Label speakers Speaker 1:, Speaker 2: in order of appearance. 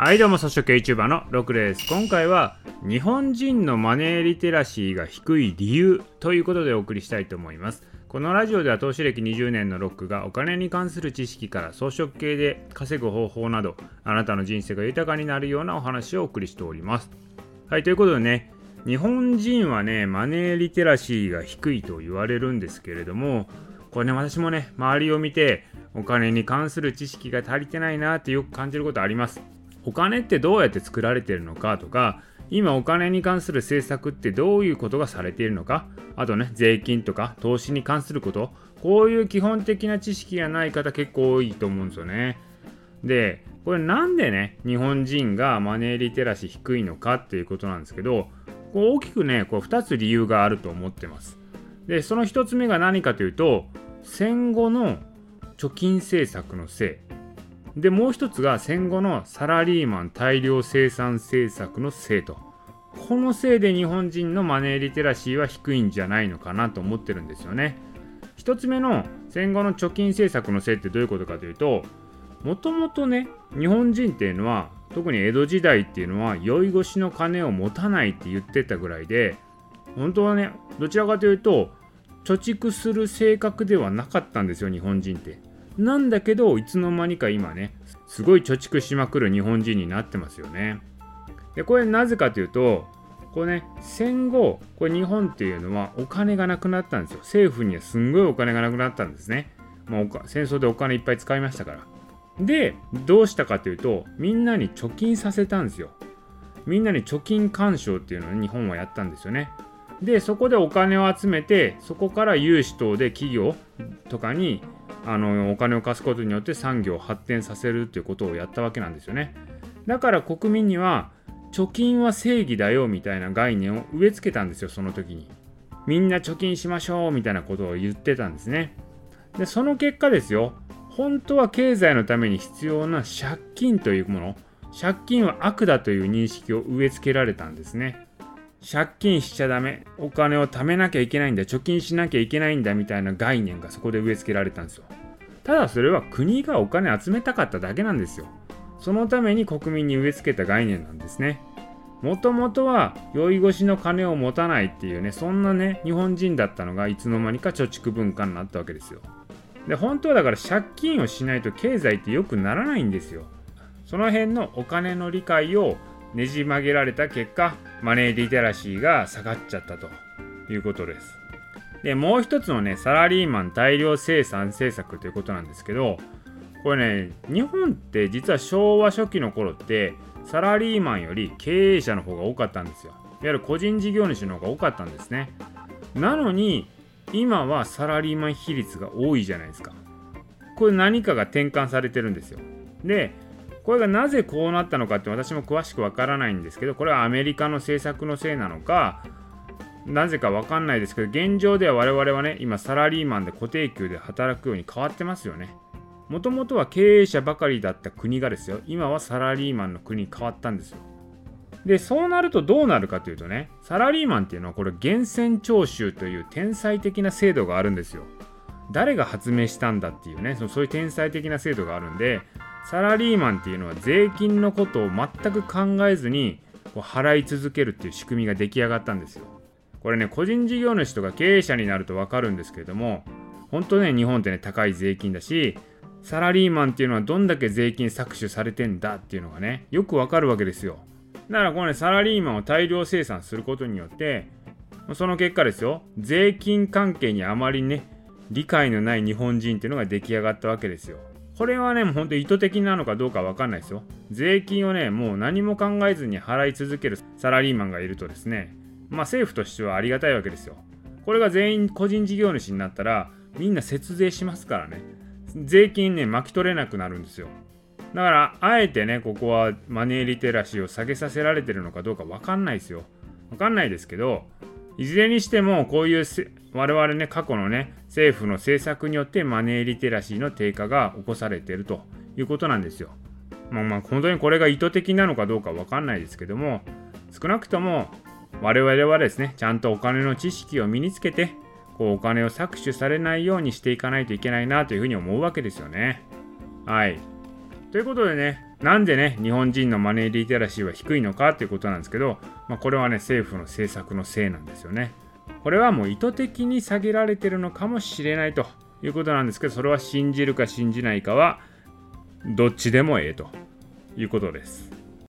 Speaker 1: はいどうも、草食系 YouTuber のロクです。今回は日本人のマネーリテラシーが低い理由ということでお送りしたいと思います。このラジオでは投資歴20年のロックがお金に関する知識から装飾系で稼ぐ方法などあなたの人生が豊かになるようなお話をお送りしております。はい、ということでね、日本人はね、マネーリテラシーが低いと言われるんですけれども、これね、私もね、周りを見てお金に関する知識が足りてないなってよく感じることあります。お金ってどうやって作られてるのかとか今お金に関する政策ってどういうことがされているのかあとね税金とか投資に関することこういう基本的な知識がない方結構多いと思うんですよね。でこれなんでね日本人がマネーリテラシー低いのかっていうことなんですけど大きくねこう2つ理由があると思ってます。でその1つ目が何かというと戦後の貯金政策のせい。でもう一つが戦後のサラリーマン大量生産政策のせいとこのせいで日本人のマネーリテラシーは低いんじゃないのかなと思ってるんですよね。一つ目の戦後の貯金政策のせいってどういうことかというともともとね日本人っていうのは特に江戸時代っていうのは酔い越しの金を持たないって言ってたぐらいで本当はねどちらかというと貯蓄する性格ではなかったんですよ日本人って。なんだけどいつの間にか今ねすごい貯蓄しまくる日本人になってますよね。でこれなぜかというとこれね戦後これ日本っていうのはお金がなくなったんですよ。政府にはすんごいお金がなくなったんですね。もう戦争でお金いっぱい使いましたから。でどうしたかというとみんなに貯金させたんですよ。みんなに貯金干渉っていうのを日本はやったんですよね。でそこでお金を集めてそこから融資等で企業とかにあのお金を貸すことによって産業を発展させるということをやったわけなんですよね。だから国民には貯金は正義だよみたいな概念を植え付けたんですよその時に。みんな貯金しましょうみたいなことを言ってたんですね。でその結果ですよ。本当は経済のために必要な借金というもの借金は悪だという認識を植え付けられたんですね。借金しちゃダメ。お金を貯めなきゃいけないんだ。貯金しなきゃいけないんだみたいな概念がそこで植え付けられたんですよ。ただそれは国がお金集めたかっただけなんですよ。そのために国民に植え付けた概念なんですね。もともとは酔い越しの金を持たないっていうねそんなね日本人だったのがいつの間にか貯蓄文化になったわけですよ。で本当はだから借金をしないと経済って良くならないんですよ。その辺のお金の理解をねじ曲げられた結果マネーリテラシーが下がっちゃったということです。でもう一つのねサラリーマン大量生産政策ということなんですけどこれね日本って実は昭和初期の頃ってサラリーマンより経営者の方が多かったんですよ。いわゆる個人事業主の方が多かったんですね。なのに今はサラリーマン比率が多いじゃないですか。これ何かが転換されてるんですよ。でこれがなぜこうなったのかって私も詳しくわからないんですけどこれはアメリカの政策のせいなのかなぜかわかんないですけど現状では我々はね今サラリーマンで固定給で働くように変わってますよね。もともとは経営者ばかりだった国がですよ。今はサラリーマンの国に変わったんですよ。でそうなるとどうなるかというとねサラリーマンっていうのはこれ源泉徴収という天才的な制度があるんですよ。誰が発明したんだっていうねそういう天才的な制度があるんでサラリーマンっていうのは税金のことを全く考えずにこう払い続けるっていう仕組みが出来上がったんですよ。これね個人事業主とか経営者になると分かるんですけれども本当ね日本ってね高い税金だしサラリーマンっていうのはどんだけ税金搾取されてんだっていうのがねよくわかるわけですよ。だからこのねサラリーマンを大量生産することによってその結果ですよ税金関係にあまりね理解のない日本人っていうのが出来上がったわけですよ。これはね、もう本当意図的なのかどうかわかんないですよ。税金をね、もう何も考えずに払い続けるサラリーマンがいるとですね、まあ政府としてはありがたいわけですよ。これが全員個人事業主になったら、みんな節税しますからね。税金ね、巻き取れなくなるんですよ。だから、あえてね、ここはマネーリテラシーを下げさせられてるのかどうかわかんないですよ。わかんないですけど、いずれにしてもこういう我々ね過去のね政府の政策によってマネーリテラシーの低下が起こされてるということなんですよ。まあまあ本当にこれが意図的なのかどうかわかんないですけども少なくとも我々はですねちゃんとお金の知識を身につけてこうお金を搾取されないようにしていかないといけないなというふうに思うわけですよね。はい。ということでねなんでね日本人のマネーリテラシーは低いのかということなんですけど、まあ、これはね政府の政策のせいなんですよね。これはもう意図的に下げられてるのかもしれないということなんですけどそれは信じるか信じないかはどっちでもええということです。